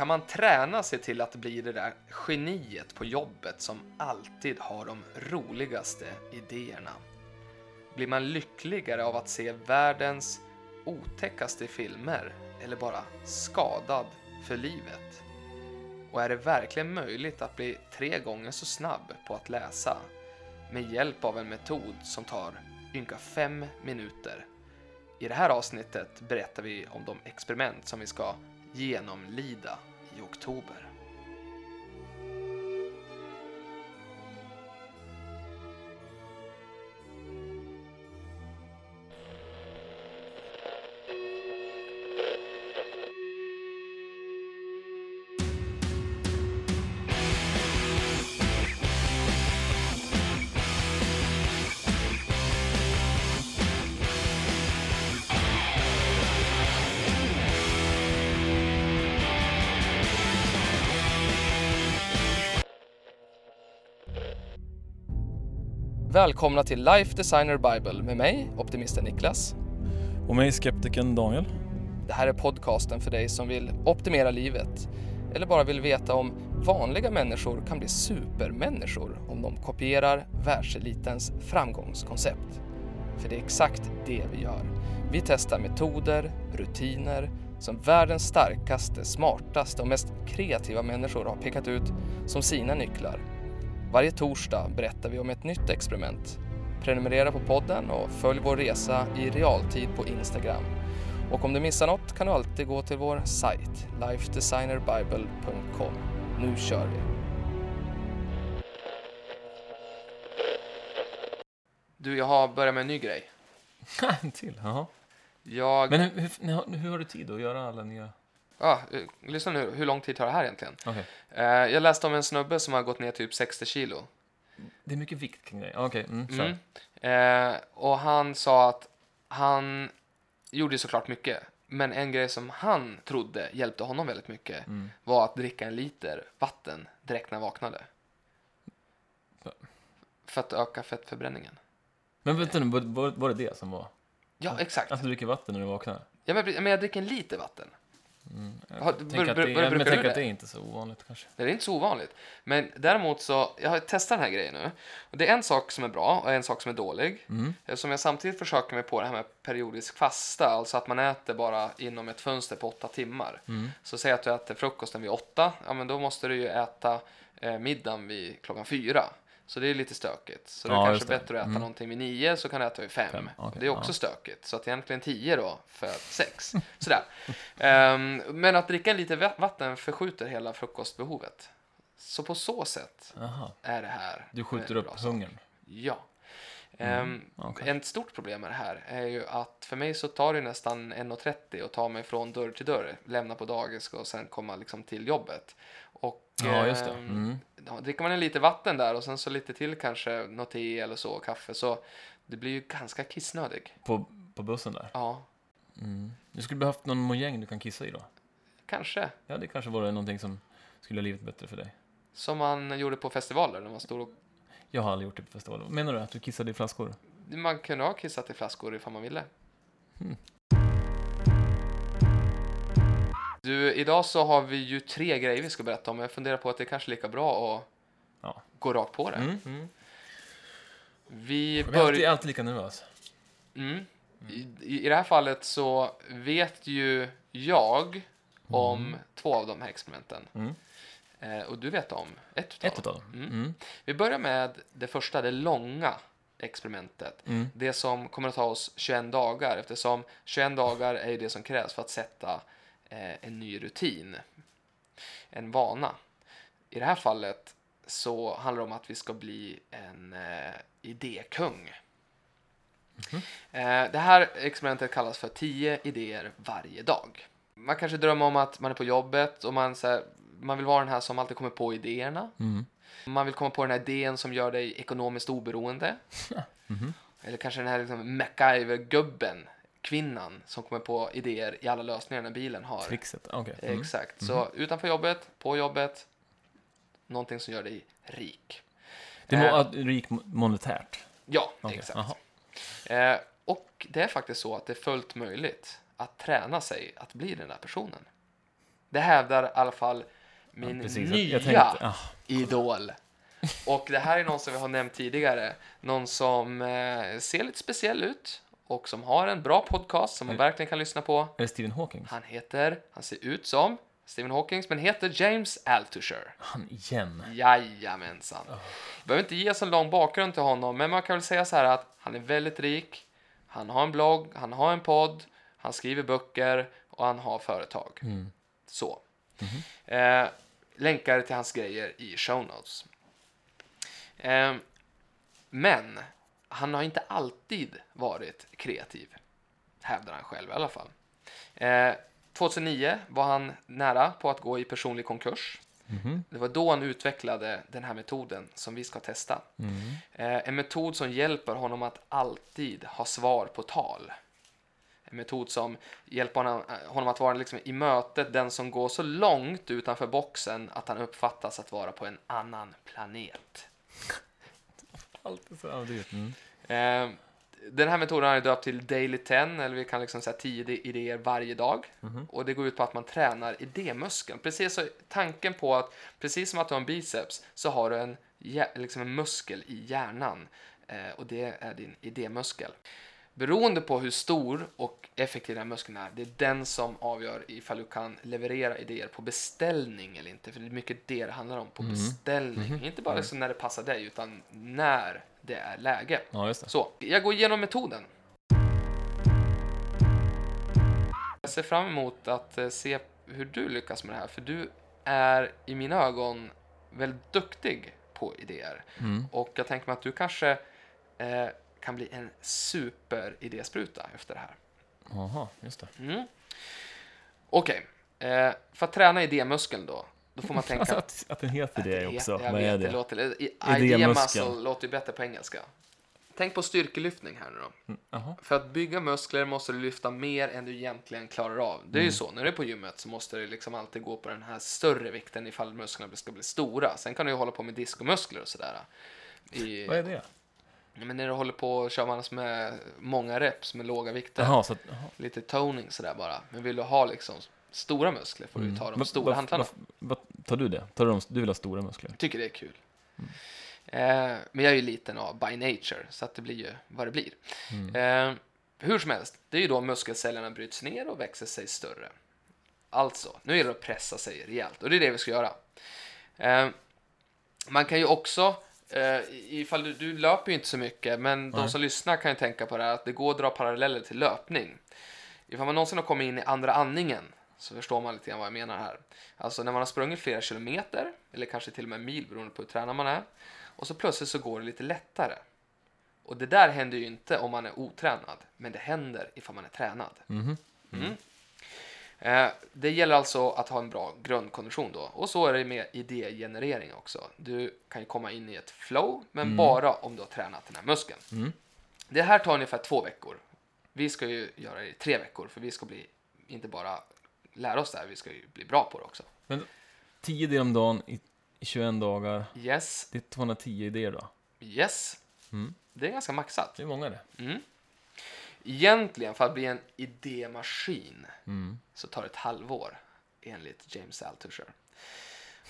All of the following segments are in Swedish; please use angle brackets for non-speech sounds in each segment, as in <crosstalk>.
kan man träna sig till att bli det där geniet på jobbet som alltid har de roligaste idéerna? Blir man lyckligare av att se världens otäckaste filmer eller bara skadad för livet? Och är det verkligen möjligt att bli tre gånger så snabb på att läsa med hjälp av en metod som tar ynka fem minuter? I det här avsnittet berättar vi om de experiment som vi ska genomlida i oktober. Välkomna till Life Designer Bible med mig, optimisten Niklas. Och mig, skeptikern Daniel. Det här är podcasten för dig som vill optimera livet eller bara vill veta om vanliga människor kan bli supermänniskor om de kopierar världselitens framgångskoncept. För det är exakt det vi gör. Vi testar metoder, rutiner som världens starkaste, smartaste och mest kreativa människor har pekat ut som sina nycklar varje torsdag berättar vi om ett nytt experiment. Prenumerera på podden och följ vår resa i realtid på Instagram. Och om du missar något kan du alltid gå till vår sajt, lifedesignerbible.com. Nu kör vi! Du, jag har börjat med en ny grej. en <laughs> till? Jaha. Jag... Men hur, hur, hur har du tid att göra alla nya? Ja, eh, lyssna nu, hur lång tid tar det här egentligen? Okay. Eh, jag läste om en snubbe som har gått ner typ 60 kilo. Det är mycket vikt kring det. Okej, okay. mm, mm. eh, Och han sa att han gjorde såklart mycket. Men en grej som han trodde hjälpte honom väldigt mycket mm. var att dricka en liter vatten direkt när han vaknade. Va? För att öka fettförbränningen. Men vänta nu, var, var det det som var? Ja, exakt. Att du dricker vatten när du vaknar? Ja, men, men jag dricker en liter vatten. Mm. Jag tänker att, det, tänk att det är inte så ovanligt kanske. Det är inte så ovanligt. Men däremot så, jag har testat den här grejen nu. Och det är en sak som är bra och en sak som är dålig. Mm. Som jag samtidigt försöker mig på det här med periodisk fasta, alltså att man äter bara inom ett fönster på åtta timmar. Mm. Så säg att du äter frukosten vid åtta, ja men då måste du ju äta eh, middagen vid klockan fyra. Så det är lite stökigt. Så ja, det är kanske bättre att äta mm. någonting vid nio så kan du äta vid fem. fem okay, det är också ja. stökigt. Så att egentligen tio då för sex. <laughs> Sådär. um, men att dricka en liter vatten förskjuter hela frukostbehovet. Så på så sätt Aha. är det här. Du skjuter upp hungern? Ja. Mm. Um, okay. Ett stort problem med det här är ju att för mig så tar det nästan 1.30 att ta mig från dörr till dörr, lämna på dagis och sen komma liksom till jobbet. Och ja, just det. Ehm, mm. Ja, dricker man en lite vatten där och sen så lite till kanske något te eller så, kaffe, så det blir ju ganska kissnödig. På, på bussen där? Ja. Mm. Du skulle behövt någon mojäng du kan kissa i då? Kanske. Ja, det kanske vore någonting som skulle göra livet bättre för dig. Som man gjorde på festivaler när man stod och... Jag har aldrig gjort det på festivaler. Menar du att du kissade i flaskor? Man kunde ha kissat i flaskor ifall man ville. Mm. Du, idag så har vi ju tre grejer vi ska berätta om. Jag funderar på att det är kanske lika bra att ja. gå rakt på det. Mm, mm. Vi börjar... alltid, alltid lika nervös. Mm. I, I det här fallet så vet ju jag om mm. två av de här experimenten. Mm. Eh, och du vet om ett utav ett dem. Mm. Mm. Vi börjar med det första, det långa experimentet. Det som kommer att ta oss 21 dagar eftersom 21 dagar är det som krävs för att sätta eh, en ny rutin, en vana. I det här fallet så handlar det om att vi ska bli en eh, idékung. Mm -hmm. eh, det här experimentet kallas för 10 idéer varje dag. Man kanske drömmer om att man är på jobbet och man, så här, man vill vara den här som alltid kommer på idéerna. Mm. Man vill komma på den här idén som gör dig ekonomiskt oberoende. <laughs> Mm. Eller kanske den här liksom MacGyver-gubben kvinnan som kommer på idéer i alla lösningar när bilen har. Trixet, okej. Okay. Mm. Exakt. Så mm. utanför jobbet, på jobbet, någonting som gör dig rik. Det är eh, rik monetärt? Ja, okay. exakt. Eh, och det är faktiskt så att det är fullt möjligt att träna sig att bli den där personen. Det hävdar i alla fall min precis. Jag- nya tänkte- ah. idol. Och det här är någon som vi har nämnt tidigare. Någon som eh, ser lite speciell ut och som har en bra podcast som man verkligen kan lyssna på. Är det Stephen Hawking? Han heter, han ser ut som Stephen Hawking, men heter James Altucher. Han igen? Jajamensan. Jag behöver inte ge så lång bakgrund till honom, men man kan väl säga så här att han är väldigt rik. Han har en blogg, han har en podd, han skriver böcker och han har företag. Mm. Så. Eh, länkar till hans grejer i show notes. Eh, men han har inte alltid varit kreativ, hävdar han själv i alla fall. Eh, 2009 var han nära på att gå i personlig konkurs. Mhm. Det var då han utvecklade den här metoden som vi ska testa. Mm. Eh, en metod som hjälper honom att alltid ha svar på tal. Metod som hjälper honom, honom att vara liksom i mötet den som går så långt utanför boxen att han uppfattas att vara på en annan planet. Alltid så överdrivet. Mm. Eh, den här metoden har jag döpt till Daily 10, eller vi kan liksom säga 10 idéer varje dag. Och det går ut på att man tränar idémuskeln. Precis så, tanken på att, precis som att du har en biceps, så har du en, liksom en muskel i hjärnan. Eh, och det är din idémuskel. Beroende på hur stor och effektiv den muskeln är, det är den som avgör ifall du kan leverera idéer på beställning eller inte. För det är mycket det det handlar om, på beställning. Inte bara liksom när det passar dig, utan när det är läge. Ja. Så, jag går igenom metoden. Jag ser fram emot att eh, se hur du lyckas med det här, för du är i mina ögon väldigt duktig på idéer. Mm. Och jag tänker mig att du kanske eh, kan bli en superidéspruta efter det här. Jaha, just det. Mm. Okej, eh, för att träna idémuskeln då, då får man tänka... <laughs> Alltså att, att den heter det också. jag Vad är det? låter, i- Idémuskeln. idea muscle låter ju bättre på engelska. Tänk på styrkelyftning här nu då. Mm. För att bygga muskler måste du lyfta mer än du egentligen klarar av. Det är ju så, när du är på gymmet så måste du liksom alltid gå på den här större vikten ifall musklerna ska bli stora. Sen kan du ju hålla på med diskomuskler och sådär. I, Vad är det? Men när du håller på och kör man med många reps med låga vikter. Jaha, så att, jaha. Lite toning sådär bara. Men vill du ha liksom stora muskler får du ta de Mm. Stora hantlarna. Tar du det? Tar du, de, du vill ha stora muskler? Tycker det är kul. Eh, men jag är ju liten av by nature, så att det blir ju vad det blir. Eh, hur som helst, det är ju då muskelcellerna bryts ner och växer sig större. Alltså, nu är det att pressa sig rejält och det är det vi ska göra. Eh, man kan ju också, eh, ifall du, du löper ju inte så mycket, men de Nej. som lyssnar kan ju tänka på det här att det går att dra paralleller till löpning. Ifall man någonsin har kommit in i andra andningen så förstår man lite grann vad jag menar här. Alltså när man har sprungit flera kilometer, eller kanske till och med mil beroende på hur tränad man är, och så plötsligt så går det lite lättare. Och det där händer ju inte om man är otränad, men det händer ifall man är tränad. Mhm. Mm. Eh, det gäller alltså att ha en bra grundkondition då. Och så är det med idégenerering också. Du kan ju komma in i ett flow, men bara om du har tränat den här muskeln. Mm. Det här tar ungefär två veckor. Vi ska ju göra det i tre veckor, för vi ska bli, inte bara lära oss det här, vi ska ju bli bra på det också. Men 10 idéer om dagen i, i 21 dagar. Yes, Det är 210 idéer då. yes. Mm. Det är ganska maxat. Det är många det. Mm. Egentligen, för att bli en idémaskin, Mm. så tar det ett halvår, enligt James Altucher.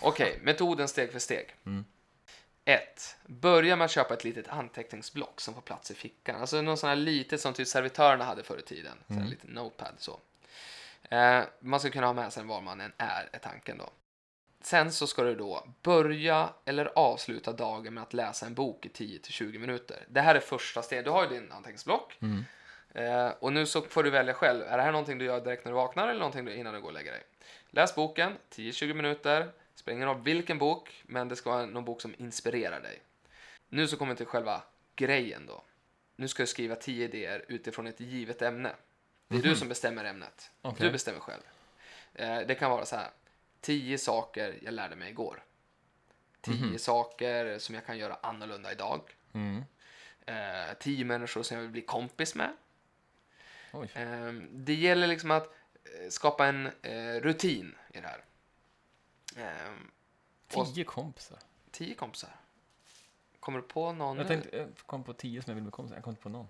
Okej, metoden steg för steg. Mm. 1. Börja med att köpa ett litet anteckningsblock som får plats i fickan. Alltså någon sån här litet som typ servitörerna hade förr i tiden. Så Mm. lite notepad så. Eh, man ska kunna ha med sig var man än är, är tanken då. Sen så ska du då börja eller avsluta dagen med att läsa en bok i 10-20 minuter. Det här är första steget. Du har ju din anteckningsblock. Mm. Eh, och nu så får du välja själv. Är det här någonting du gör direkt när du vaknar eller någonting du innan du går och lägger dig? Läs boken, 10-20 minuter. Spelar ingen roll vilken bok, men det ska vara någon bok som inspirerar dig. Nu så kommer vi till själva grejen då. Nu ska du skriva 10 idéer utifrån ett givet ämne. Det är du som bestämmer ämnet. Okej. Du bestämmer själv. Eh, det kan vara så här. 10 saker jag lärde mig igår. 10 saker som jag kan göra annorlunda idag. Mm. Eh, 10 människor som jag vill bli kompis med. Ehm, Det gäller liksom att eh, skapa en eh, rutin i det här. Ehm, 10 kompisar. tio kompisar. Kommer du på någon? Jag tänkte, jag kom på 10 som jag vill bli kompisar. Jag kom inte på någon.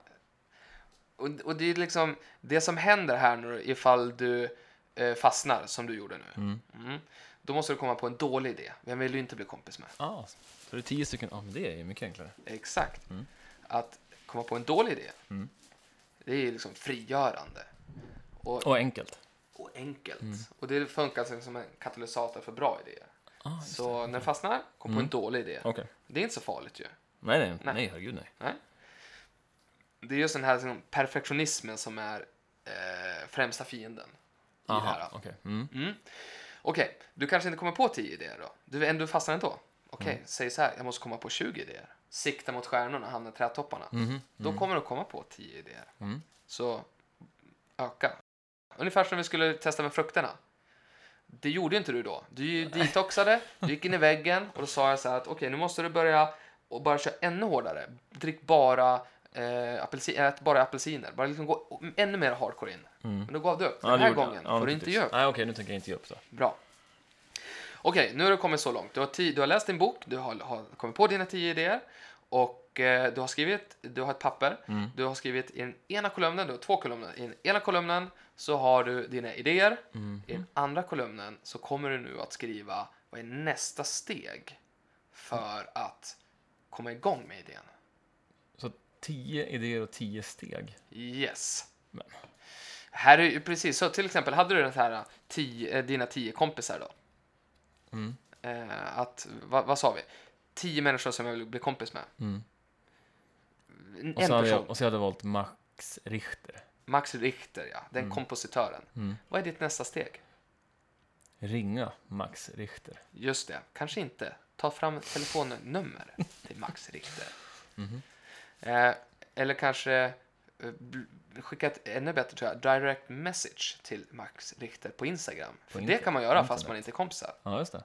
Och, och det är liksom det som händer här nu ifall du eh, fastnar, som du gjorde nu, Mm. mm, då måste du komma på en dålig idé. Vem vill du inte bli kompis med? Ah, så det är tio stycken. Ja, men det är ju mycket enklare. Exakt. Mm. Att komma på en dålig idé, Mm. Det är liksom frigörande. Och, Och enkelt. och enkelt. Mm. Och det funkar alltså som en katalysator för bra idéer. Ah, Så när den fastnar, kom på Mm. en dålig idé. det. Okej. Det är inte så farligt ju. Nej, nej, Nej. nej, herregud nej. Det är just den här liksom, perfektionismen som är eh, främsta fienden. det. Aha, okej. Mm. Mm. Okej, du kanske inte kommer på 10 idéer då? Du, ändå fastnar ändå? Okej, Mm. säg så här, jag måste komma på 20 idéer. Sikta mot stjärnorna, hamna i trädtopparna. Mhm, Då mm. kommer du komma på 10 idéer. Mm. Så öka. Ungefär som vi skulle testa med frukterna. Det gjorde inte du då. Du detoxade, <laughs> du gick in i väggen och då sa jag så här att okej, nu måste du börja och bara köra ännu hårdare. Drick bara eh, apelsin, ät bara apelsiner. Bara liksom gå ännu mer hardcore in. Mm. Men då gav du upp. Ja, Den det här jag. gången Ja, får du inte ge upp. Nej, okej, nu tänker jag inte ge upp då. Bra. Okej, nu har du kommit så långt. Du har, ti- du har läst din bok, du har, har kommit på dina tio idéer och eh, du har skrivit, du har ett papper, Mm. du har skrivit i den ena kolumnen, du har två kolumner. I den ena kolumnen så har du dina idéer, Mm. i den andra kolumnen så kommer du nu att skriva vad är nästa steg för att komma igång med idén. Så tio idéer och tio steg. Yes. Men. Här är ju precis så, till exempel hade du den här tio, eh, dina tio kompisar då. Mm. Eh, att, vad, vad sa vi? Tio människor som jag vill bli kompis med. Mm. En Och, så person. jag, och så hade jag valt Max Richter. Max Richter, ja. Den Mm. kompositören. Mm. Vad är ditt nästa steg? Ringa Max Richter. Just det, kanske inte. Ta fram telefonnummer <laughs> till Max Richter. Mhm. Eh, eller kanske bl- skicka ett ännu bättre, tror jag, direct message till Max Richter på Instagram. På För det internet. kan man göra fast Internet. man inte är kompisar. Ja, just det.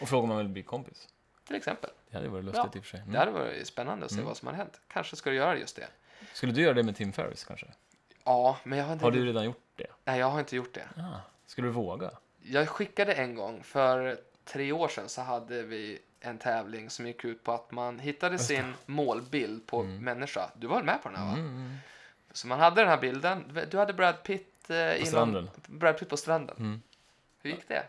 Och fråga om man vill bli kompis. Till exempel. Det hade varit lustigt i och för sig. Det Mm. hade varit spännande att se Mm. vad som har hänt. Kanske ska du göra just det. Skulle du göra det med Tim Ferris kanske? Ja, men jag har inte, Har du redan gjort det? nej, jag har inte gjort det. Ah. Skulle du våga? Jag skickade en gång, för tre år sedan så hade vi en tävling som gick ut på att man hittade det. sin målbild på Mm. människa. Du var väl med på den här va? Mm. Så man hade den här bilden. Du hade Brad Pitt eh, På inom- stranden? Brad Pitt på stranden. Mm. Hur gick det?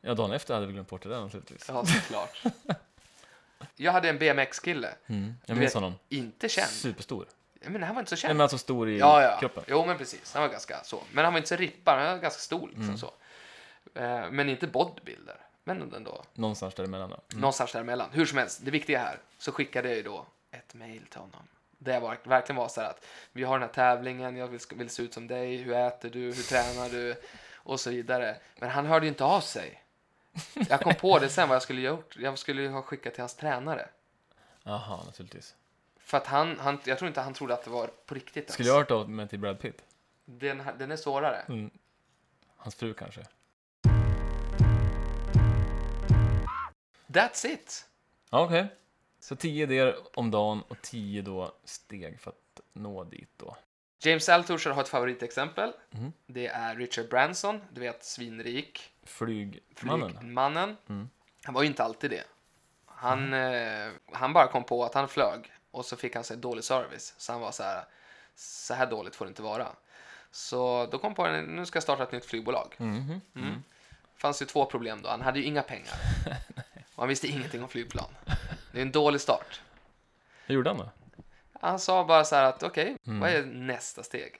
Ja, dagen efter hade vi glömt bort det där naturligtvis. Ja, såklart. <laughs> jag hade en BMX-kille. Mm. Jag minns honom. Inte känd. Superstor. Men han var inte så Nej, känd. men alltså stor i Ja, ja. kroppen. Jo, men precis. Han var ganska så. Men han var inte så rippad. Han var ganska stor. Liksom Mm. så. Eh, men inte bodybuilder. Men ändå. Någonstans däremellan då. Mm. Någonstans däremellan. Hur som helst, det viktiga här, så skickade jag ju då ett mail till honom. Det var, verkligen var så här att vi har den här tävlingen, jag vill, vill se ut som dig, hur äter du, hur tränar du och så vidare. Men han hörde ju inte av sig. Jag kom på det sen vad jag skulle gjort. Jag skulle ju ha skickat till hans tränare. Jaha, naturligtvis. För att han, han, jag tror inte han trodde att det var på riktigt ens. Skulle jag ha hört av mig till Brad Pitt? den, den är svårare. Mm. Hans fru kanske? That's it! Okej. Så tio idéer om dagen och tio då steg för att nå dit då. James Altucher har ett favoritexempel. Mhm. Det är Richard Branson, du vet svinrik. Flygmannen? Flygmannen. Mm. Han var ju inte alltid det. Han, eh, han bara kom på att han flög och så fick han sig dålig service. Så han var så här, så här dåligt får det inte vara. Så då kom på att nu ska jag starta ett nytt flygbolag. Mhm. Mm. fanns ju två problem då. Han hade ju inga pengar. <laughs> Och han visste ingenting om flygplan. Det är en dålig start. Hur gjorde han då? Han sa bara så här att okej, Mm. vad är nästa steg?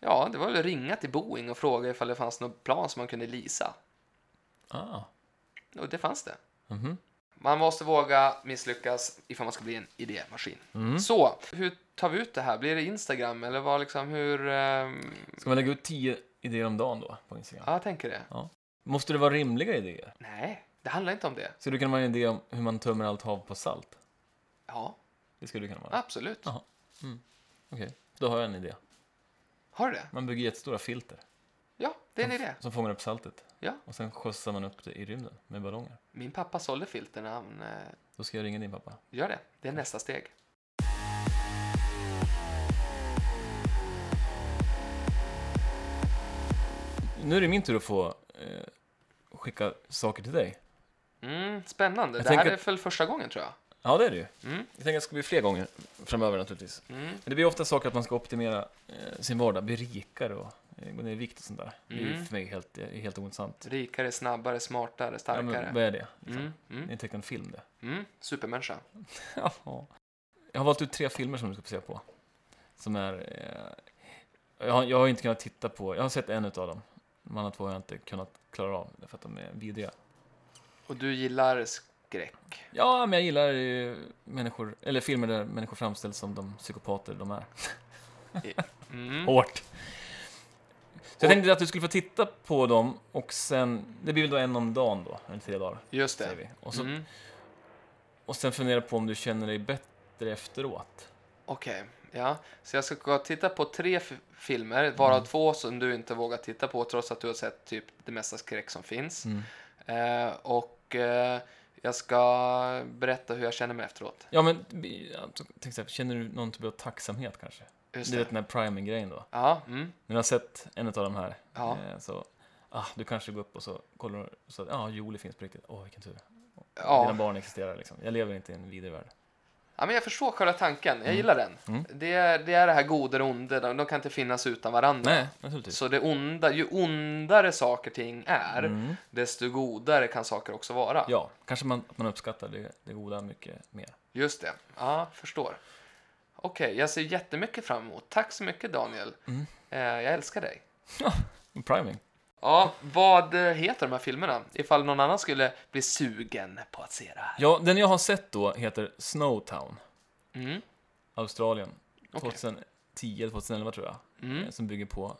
Ja, det var väl att ringa till Boeing och fråga ifall det fanns något plan som man kunde leasa. Ah. Och det fanns det. Mhm. Man måste våga misslyckas ifall man ska bli en idémaskin. Mm. Så, hur tar vi ut det här? Blir det Instagram eller vad liksom, hur... ehm, Ska man lägga ut tio idéer om dagen då på Instagram? Ja, jag tänker det. Måste det vara rimliga idéer? Nej, det handlar inte om det. Skulle det kunna vara en idé om hur man tömmer allt hav på salt? Ja, Det skulle det kunna vara. absolut. Ja. Okej, då har jag en idé. Har du det? Man bygger jättestora filter Ja, det är en idé. som fångar upp saltet. Ja. Och sen skjutsar man upp det i rymden med ballonger. Min pappa sålde filter när han eh, Då ska jag ringa din pappa. gör det. Det är nästa steg. Nu är det min tur att få eh, skicka saker till dig. Mm, spännande. Jag det här är för första gången tror jag. Ja, det är det ju. Mm, Jag tänker att det ska bli fler gånger framöver naturligtvis. mm, Men det blir ofta saker att man ska optimera eh, sin vardag, bli rikare och eh, gå ner i vikt och sånt där. Det är ju Mm. för mig helt, är helt ointressant. Rikare, snabbare, smartare, Ja, starkare. men vad är det? Liksom? mm, Det är mm, en tecknad film det. mm. Supermänniska. <laughs> Ja. Jag har valt ut tre filmer som du ska få se på. Som är... Eh, jag, har, jag har inte kunnat titta på... Jag har sett en utav dem. De andra två har jag inte kunnat klara av, därför att de är vidriga. Och du gillar skräck. Ja, men jag gillar människor, eller filmer där människor framställs som de psykopater de är. <laughs> Mm. Hårt. Så jag tänkte att du skulle få titta på dem och sen, det blir väl då en om dagen då, eller tre dagar, Just det. vi. Och, så, Mm. och sen fundera på om du känner dig bättre efteråt. Okej, ja. Så jag ska gå och titta på tre filmer, varav Mm. två som du inte vågar titta på trots att du har sett typ det mesta skräck som finns. Mm. Eh, och eh, jag ska berätta hur jag känner mig efteråt. Ja, men jag tänkte så här, känner du någon typ av tacksamhet kanske? Just Du vet den här priming-grejen då. Ja, mm. När du har sett en av de här, Ja. eh, så, ah, du kanske går upp och så kollar du, så, ja, ah, Jolie finns på riktigt, åh vilken tur. Dina Ja. barn existerar liksom. Jag lever inte i en vidrig värld. Ja, men jag förstår själva tanken. Jag Mm. gillar den. Mm. Det, är, det är det här goda och onda, de, de kan inte finnas utan varandra. Nej, naturligtvis. Så det onda, ju ondare saker ting är, Mm. desto godare kan saker också vara. Ja, kanske man, man uppskattar det, det goda mycket mer. Just det. Ja, förstår. Okej, jag ser jättemycket fram emot. Tack så mycket Daniel. Mm. Eh, jag älskar dig. <laughs> Priming. Ja, vad heter de här filmerna? Ifall någon annan skulle bli sugen på att se det här. Ja, den jag har sett då heter Snowtown, Mm. Australien. Okej. 2010 eller 2011 tror jag. Mm. eh, Som bygger på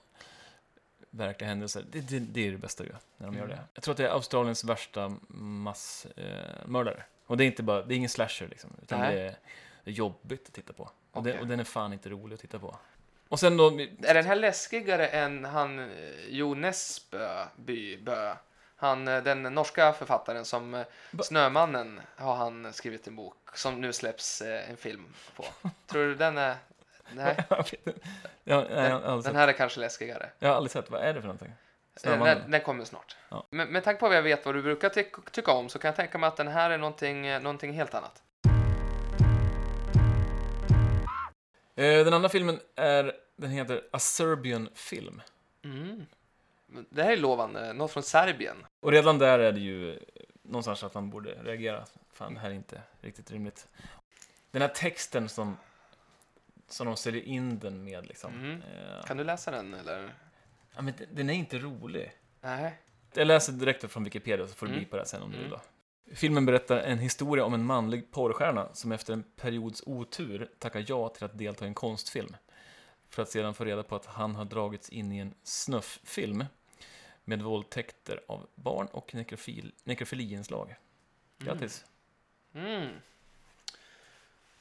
verkliga händelser. Det, det, det är det bästa ju, när de gör Mm. det. Jag tror att det är Australiens värsta massmördare. Eh, och det är inte bara, det är ingen slasher liksom. Utan Nej. det är, det jobbigt att titta på. Och, den, och den är fan inte rolig att titta på. Och sen då, Är den här läskigare än han eh, Jo Nesbø, by, Bö? Han, eh, den norska författaren som eh, Snömannen har han skrivit en bok som nu släpps en film på. Tror du den är... Nej, <laughs> aldrig den sett. här är kanske läskigare. jag har aldrig sett, vad är det för någonting? Den, den kommer snart. Ja. Men med tanke på vad jag vet vad du brukar ty tycka om så kan jag tänka mig att den här är någonting, någonting helt annat. Den andra filmen är, den heter A Serbian Film. Mm. Det här är lovande. Något från Serbien. Och redan där är det ju någonstans att man borde reagera. Fan, det här är inte riktigt rimligt. Den här texten som, som de säljer in den med liksom. Mm. Eh, Kan du läsa den eller? ja, men den- är inte rolig. Nej. Jag läser direkt från Wikipedia så får du Mm. bipa det sen om du vill Mm. då. Filmen berättar en historia om en manlig porrstjärna som efter en periods otur tackar ja till att delta i en konstfilm. För att sedan få reda på att han har dragits in i en snufffilm med våldtäkter av barn och nekrofil, nekrofiliinslag. Grattis! Mm.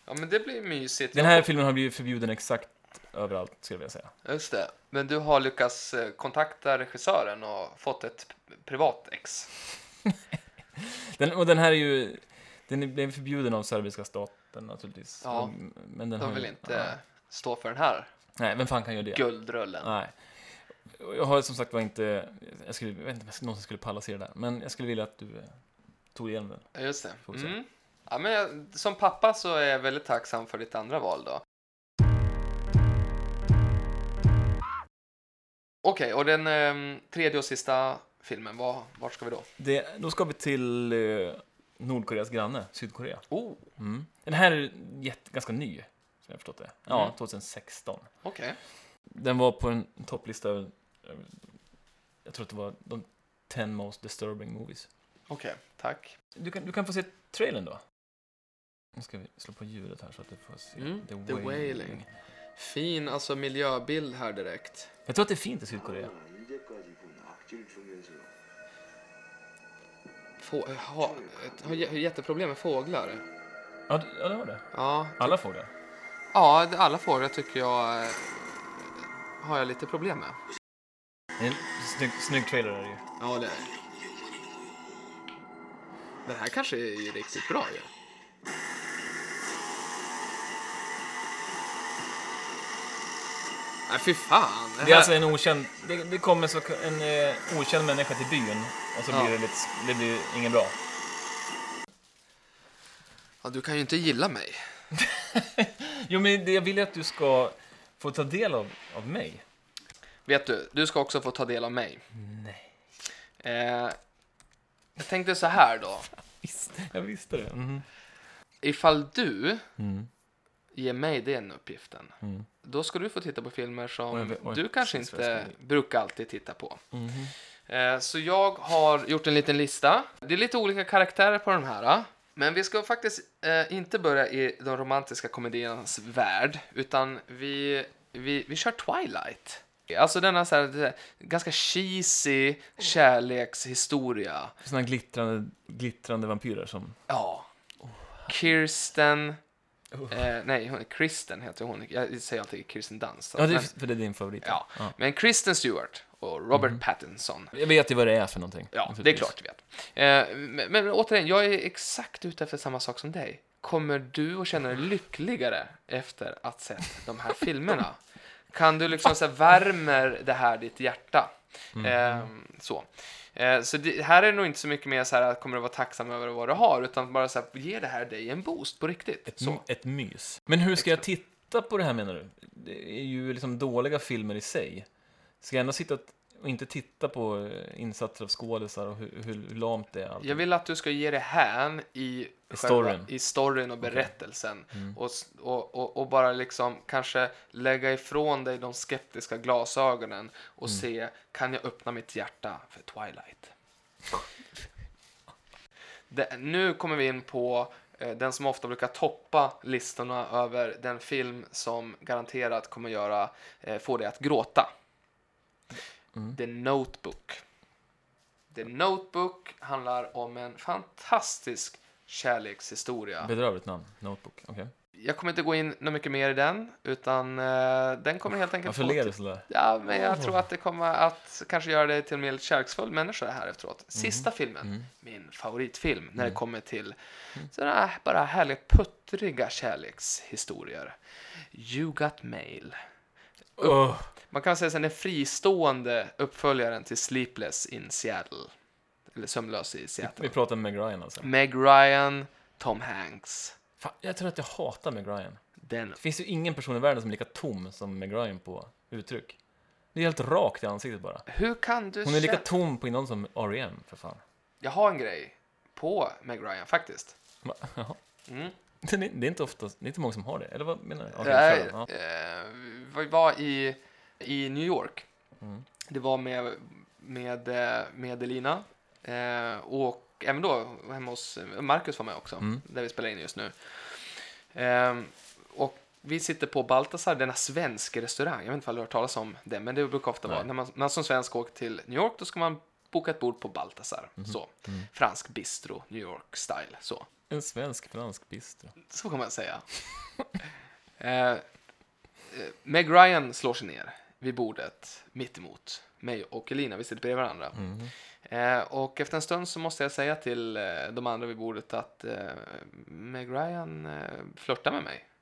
Ja, men det blir mysigt. Den här filmen har blivit förbjuden exakt överallt, skulle jag säga. Just det. Men du har lyckats eh, kontakta regissören och fått ett privat ex. <laughs> Den, och den här är ju... Den blev förbjuden av serbiska staten naturligtvis. Ja. Men den De vill ju- inte Ja. stå för den här Nej, vem fan kan göra det? guldrullen. Nej. Jag har som sagt var inte... Jag, skulle, jag vet inte om jag någonsin skulle palla se det där. Men jag skulle vilja att du eh, tog igenom den. Ja, Just det. Mm. Ja, men jag, som pappa så är jag väldigt tacksam för ditt andra val då. Okej, och den ehm, tredje och sista filmen, var, vart ska vi då? Det, då ska vi till eh, Nordkoreas granne, Sydkorea. Oh, Mm. Den här är jätte, ganska ny, som jag förstått det. Ja, mm. 2016. Okej. Okay. Den var på en topplista över, jag tror att det var de 10 most disturbing movies. Okej, okay, tack. Du kan, du kan få se trailern då. Nu ska vi slå på ljudet här så att du får se. Mm. The, The Wailing. Wailing. Fin alltså miljöbild här direkt. Jag tror att det är fint i Sydkorea. Få, ha, har jätteproblem med fåglar. Ja, det har det. Ja, Alla typ. fåglar ja det- alla fåglar tycker jag eh, har jag lite problem med. Det är en snygg, snygg trailer är det ju. Ja, det är Den här kanske är ju riktigt bra ju. Nej, fy fan. Det är alltså en okänd... Det, det kommer så, en eh, okänd människa till byn och så Ja. blir det lite... Det blir inget bra. ja, du kan ju inte gilla mig. <laughs> Jo, men jag vill ju att du ska få ta del av, av mig. vet du, du ska också få ta del av mig. Nej. Eh, jag tänkte så här då. <laughs> Visst, jag visste det. Mhm. Ifall du Mm. ger mig den uppgiften, Mm. då ska du få titta på filmer som Oj, oj, du kanske inte brukar alltid titta på. Mhm. Eh, Så jag har gjort en liten lista. Det är lite olika karaktärer på de här. Men vi ska faktiskt eh, inte börja i de romantiska komediernas värld, utan vi, vi, vi kör Twilight. Alltså denna så här, ganska cheesy kärlekshistoria. Här glittrande, glittrande vampyrer som... Ja. Kirsten... Eh, nej, hon, Kristen heter hon. Jag säger alltid Kirsten Dunst. Ja, det för det är din favorit. ja. men Kristen Stewart och Robert Mhm. Pattinson. Jag vet ju vad det är för någonting. Ja, det är klart du vet. Eh, men, men återigen, jag är exakt ute efter samma sak som dig. Kommer du att känna dig lyckligare efter att sett de här <laughs> filmerna? Kan du liksom så här, värmer det här ditt hjärta? Mm. Eh, så. Eh, så det, här är det nog inte så mycket mer så här att kommer du vara tacksam över vad du har, utan bara så här, ge det här dig en boost på riktigt. Ett, så. ett mys. Men hur ska jag titta på det här menar du? Det är ju liksom dåliga filmer i sig. Ska jag ändå sitta och inte titta på eh, insatser av skådisar och hur, hur, lamt det är? allting? Jag vill att du ska ge dig hän i, I själva- storyn. i storyn och berättelsen. Mm. Och, och, och bara liksom kanske lägga ifrån dig de skeptiska glasögonen och Mm. se, kan jag öppna mitt hjärta för Twilight? <laughs> Det, nu kommer vi in på eh, den som ofta brukar toppa listorna över den film som garanterat kommer göra, eh, få dig att gråta. Mm. The Notebook. The Notebook handlar om en fantastisk kärlekshistoria. Bedrövligt namn. Notebook. Okej. Jag kommer inte gå in något mycket mer i den, utan eh, den kommer helt enkelt Varför ler du sådär? Ja, men jag tror att det kommer att kanske göra dig till en mer kärleksfull människa här efteråt. Sista filmen, Mm. min favoritfilm, när det kommer till Mm. sådana bara härliga puttriga kärlekshistorier. You Got Mail. Åh, Man kan säga att den fristående uppföljaren till Sleepless in Seattle. Eller Sömnlös i Seattle. vi pratar med Meg Ryan alltså. Meg Ryan, Tom Hanks. Fan, jag tror att jag hatar Meg Ryan. Den Det finns ju ingen person i världen som är lika tom som Meg Ryan på uttryck. Det är helt rakt i ansiktet bara. Hur kan du Hon är lika tom på innehåll som R.E.M. för fan. Jag har en grej på Meg Ryan faktiskt. Va? Jaha. Mm. Det är, det är inte ofta, det är inte många som har det. Eller vad menar du? Då. ja. eh, vi var i, i New York. Mm. Det var med, med, eh, med Elina eh, och även då hemma hos Marcus var med också, Mm. där vi spelar in just nu. Eh, och vi sitter på Baltasar, denna svensk restaurang. Jag vet inte om du har hört talas om det, men det brukar ofta vara. Nej. När man, man som svensk åker till New York, då ska man boka ett bord på Baltasar. Så. Mm. Fransk bistro, New York style. Så. En svensk fransk bistro. Så kan man säga. <laughs> eh, eh, Meg Ryan slår sig ner vid bordet mitt emot mig och Elina. Vi sitter bredvid varandra. Mm. Eh, och efter en stund så måste jag säga till eh, de andra vid bordet att eh, Meg Ryan eh, flörtar med mig. <laughs>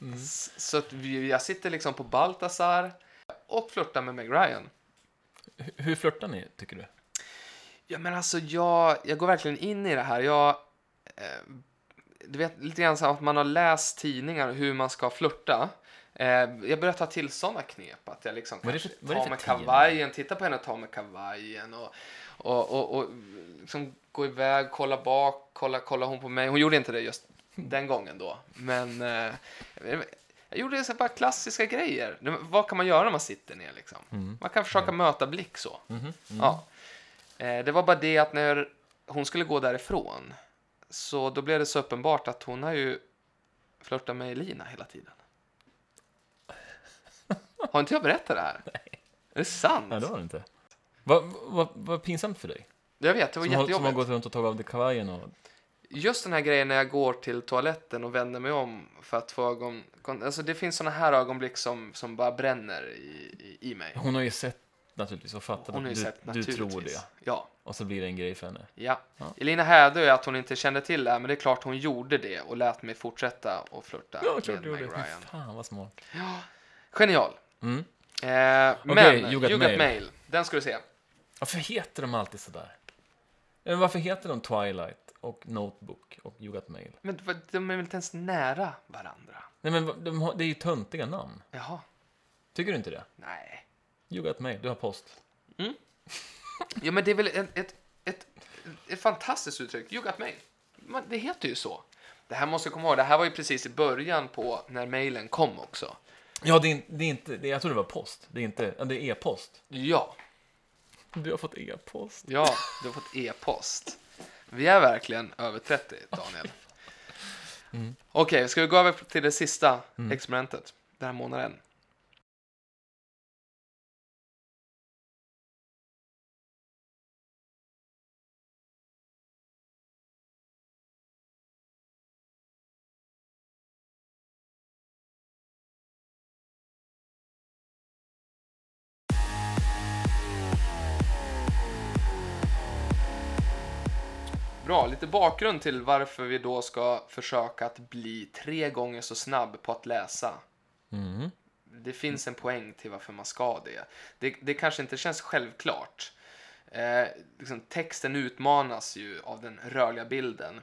Mm. Så att vi, jag sitter liksom på Baltasar och flörtar med Meg Ryan. Hur- Hur flörtar ni, tycker du? Ja, men alltså jag, jag går verkligen in i det här. Jag, eh, du vet, lite grann så att man har läst tidningar hur man ska flirta. Eh, jag börjar ta till sådana knep. Att jag liksom Vad är det kanske för- vad är det för kavajen, tittar på henne och tar med kavajen. Och, och, och, och liksom gå iväg, kolla bak, kolla, kolla hon på mig. Hon gjorde inte det just den gången då. Men eh, jag gjorde så bara klassiska grejer. Vad kan man göra när man sitter ner liksom? Mm. Man kan försöka möta blick så. Mhm. Mm. Ja. Eh, det var bara det att när hon skulle gå därifrån så då blev det så uppenbart att hon har ju flörtat med Elina hela tiden. Har inte jag berättat det här? Nej. Är det sant? Nej, det var det inte. Vad vad- vad pinsamt för dig? Jag vet, det var Som har, som har jättejobbigt. gått runt och tagit av dig kavajen och... Just den här grejen när jag går till toaletten och vänder mig om för att få ögon... Alltså det finns såna här ögonblick som, som bara bränner i, i, i mig. Hon har ju sett naturligtvis och fattat Hon har att ju du, sett du tror det. Ja. Och så blir det en grej för henne. Ja. Ja. Elina hävdade ju att hon inte kände till det här, men det är klart hon gjorde det och lät mig fortsätta och flirta Ja, med du Meg det. Ryan. Fan vad smart. Ja, genial. Mm. Eh, men, You You Got Got, Mail. Mail. den ska du se. Varför heter de alltid sådär? Eller varför heter de Twilight och Notebook och You Got Mail? Men de är väl inte ens nära varandra? Nej men de har, det är ju töntiga namn. Jaha. Tycker du inte det? Nej. You got mail, du har post. Ja, men det är väl ett, ett, ett, ett fantastiskt uttryck. You got mail. Men det heter ju så. Det här måste jag komma ihåg. Det här var ju precis i början på när mailen kom också. Ja, det är, det är inte, det, jag tror det var post. Det är inte, det är e-post. Ja, Du har fått e-post. ja, du har fått e-post. Vi är verkligen över 30, Daniel. Okej, ska vi gå över till det sista experimentet den här månaden? Lite bakgrund till varför vi då ska försöka att bli tre gånger så snabb på att läsa. Mm. Det finns en poäng till varför man ska det. Det, det kanske inte känns självklart. Eh, liksom, texten utmanas ju av den rörliga bilden.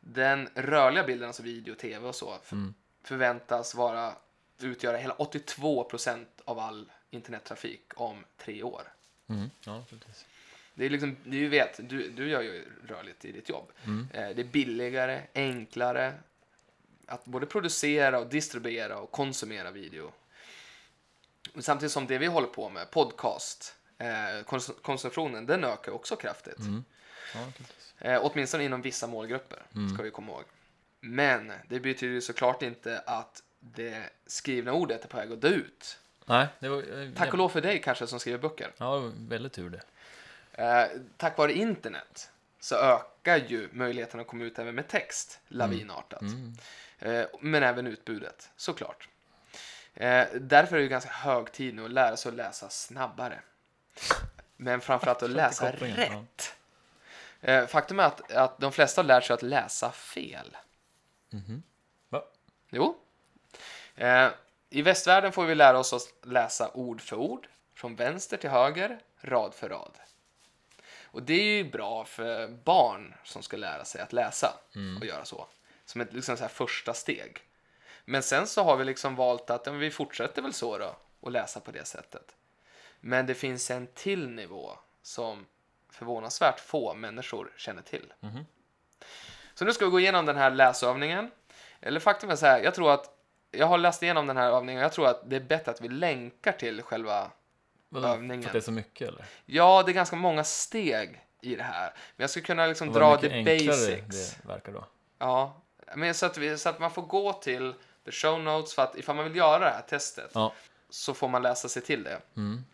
Den rörliga bilden, alltså video, tv och så, för, förväntas vara, utgöra hela 82% av all internettrafik om tre år. Mm. Ja, precis. Det är liksom, du vet, du, du gör ju rörligt i ditt jobb. Eh, det är billigare, enklare att både producera och distribuera och konsumera video. Samtidigt som det vi håller på med, podcast, eh, kons- konsumtionen, den ökar också kraftigt. Ja, precis. Eh, åtminstone inom vissa målgrupper, ska vi komma ihåg. Men det betyder såklart inte att det skrivna ordet är på väg att dö ut. Nej, var... Tack och lov för dig kanske som skriver böcker. Ja, väldigt tur det. Eh, tack vare internet så ökar ju möjligheten att komma ut även med text lavinartat. Eh, men även utbudet, såklart. Eh, därför är det ganska hög tid nu att lära sig att läsa snabbare. Men framförallt att <laughs> läsa rätt. Eh, faktum är att, att de flesta har lärt sig att läsa fel. Va? Jo. Eh, I västvärlden får vi lära oss att läsa ord för ord, från vänster till höger, rad för rad. Och det är ju bra för barn som ska lära sig att läsa och göra så. Som ett liksom så här första steg. Men sen så har vi liksom valt att vi fortsätter väl så då och läsa på det sättet. Men det finns en till nivå som förvånansvärt få människor känner till. Så nu ska vi gå igenom den här läsövningen. Eller faktum är så här, jag tror att jag har läst igenom den här övningen och jag tror att det är bättre att vi länkar till själva Vadå, Övningen. För att det är så mycket eller? Ja, det är ganska många steg i det här. Men jag skulle kunna liksom dra the basics. det verkar då. Ja, men så att, vi, så att man får gå till the show notes för att ifall man vill göra det här testet Ja. så får man läsa sig till det. Mm.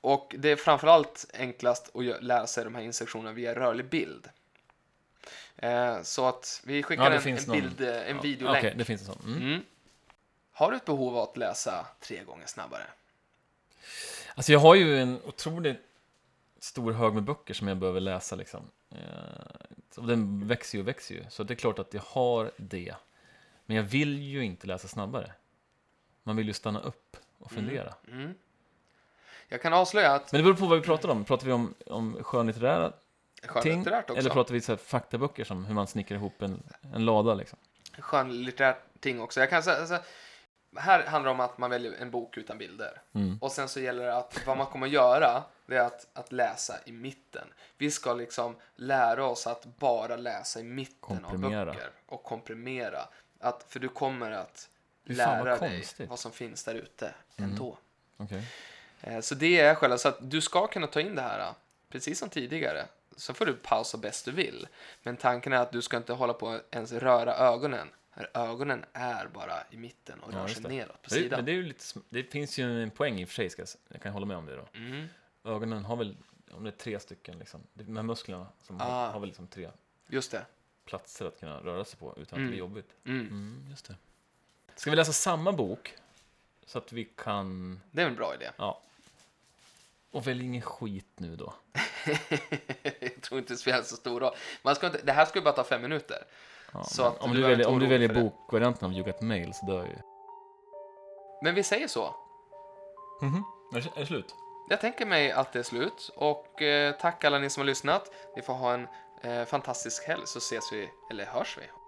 Och det är framförallt enklast att lära sig de här instruktionerna via rörlig bild. Eh, så att vi skickar Ja, en, en, någon- bild, eh, en Ja, videolänk. Okej, det finns en sån. Mm. Mm. Har du ett behov av att läsa tre gånger snabbare? Alltså jag har ju en otroligt stor hög med böcker som jag behöver läsa liksom. Eh, Och den växer ju och växer ju. Så det är klart att jag har det. Men jag vill ju inte läsa snabbare. Man vill ju stanna upp och fundera. Mm. Jag kan avslöja att Men det beror på vad vi pratar om. Pratar vi om, om skönlitterära ting? också. Eller pratar vi så här faktaböcker som hur man snickrar ihop en, en lada liksom? skönlitterärt ting också. Jag kan säga, alltså, här handlar det om att man väljer en bok utan bilder. Mm. Och sen så gäller det att vad man kommer att göra, det är att, att läsa i mitten. Vi ska liksom lära oss att bara läsa i mitten Komprimera. av böcker och komprimera. Att, för du kommer att fan, vad lära dig konstigt. vad som finns där ute ändå. Okej. Eh, Så det är själva, så att du ska kunna ta in det här, precis som tidigare. Så får du pausa bäst du vill. Men tanken är att du ska inte hålla på ens röra ögonen. För ögonen är bara i mitten och Ja, rör just sig neråt på det, sidan. men det, är lite, det finns ju en poäng i och för sig, ska jag, kan hålla med om det då. Mm, Ögonen har väl, om det är tre stycken liksom, de här musklerna som Ah. har, har väl liksom tre just det. platser att kunna röra sig på utan att det Mm. blir jobbigt. Mm. Mm, just det. Ska vi läsa samma bok? Så att vi kan, Det är en bra idé. ja. Och välj ingen skit nu då. <laughs> jag tror inte det spelar så stor roll. Man ska inte, det här ska ju bara ta fem minuter. Ja, Så att om du väljer, om du väljer bokvarianten av You Got Mail så dör ju. Men vi säger så. Mhm. Är, det, är det slut? Jag tänker mig att det är slut. Och eh, tack alla ni som har lyssnat. Ni får ha en eh, fantastisk helg så ses vi, eller hörs vi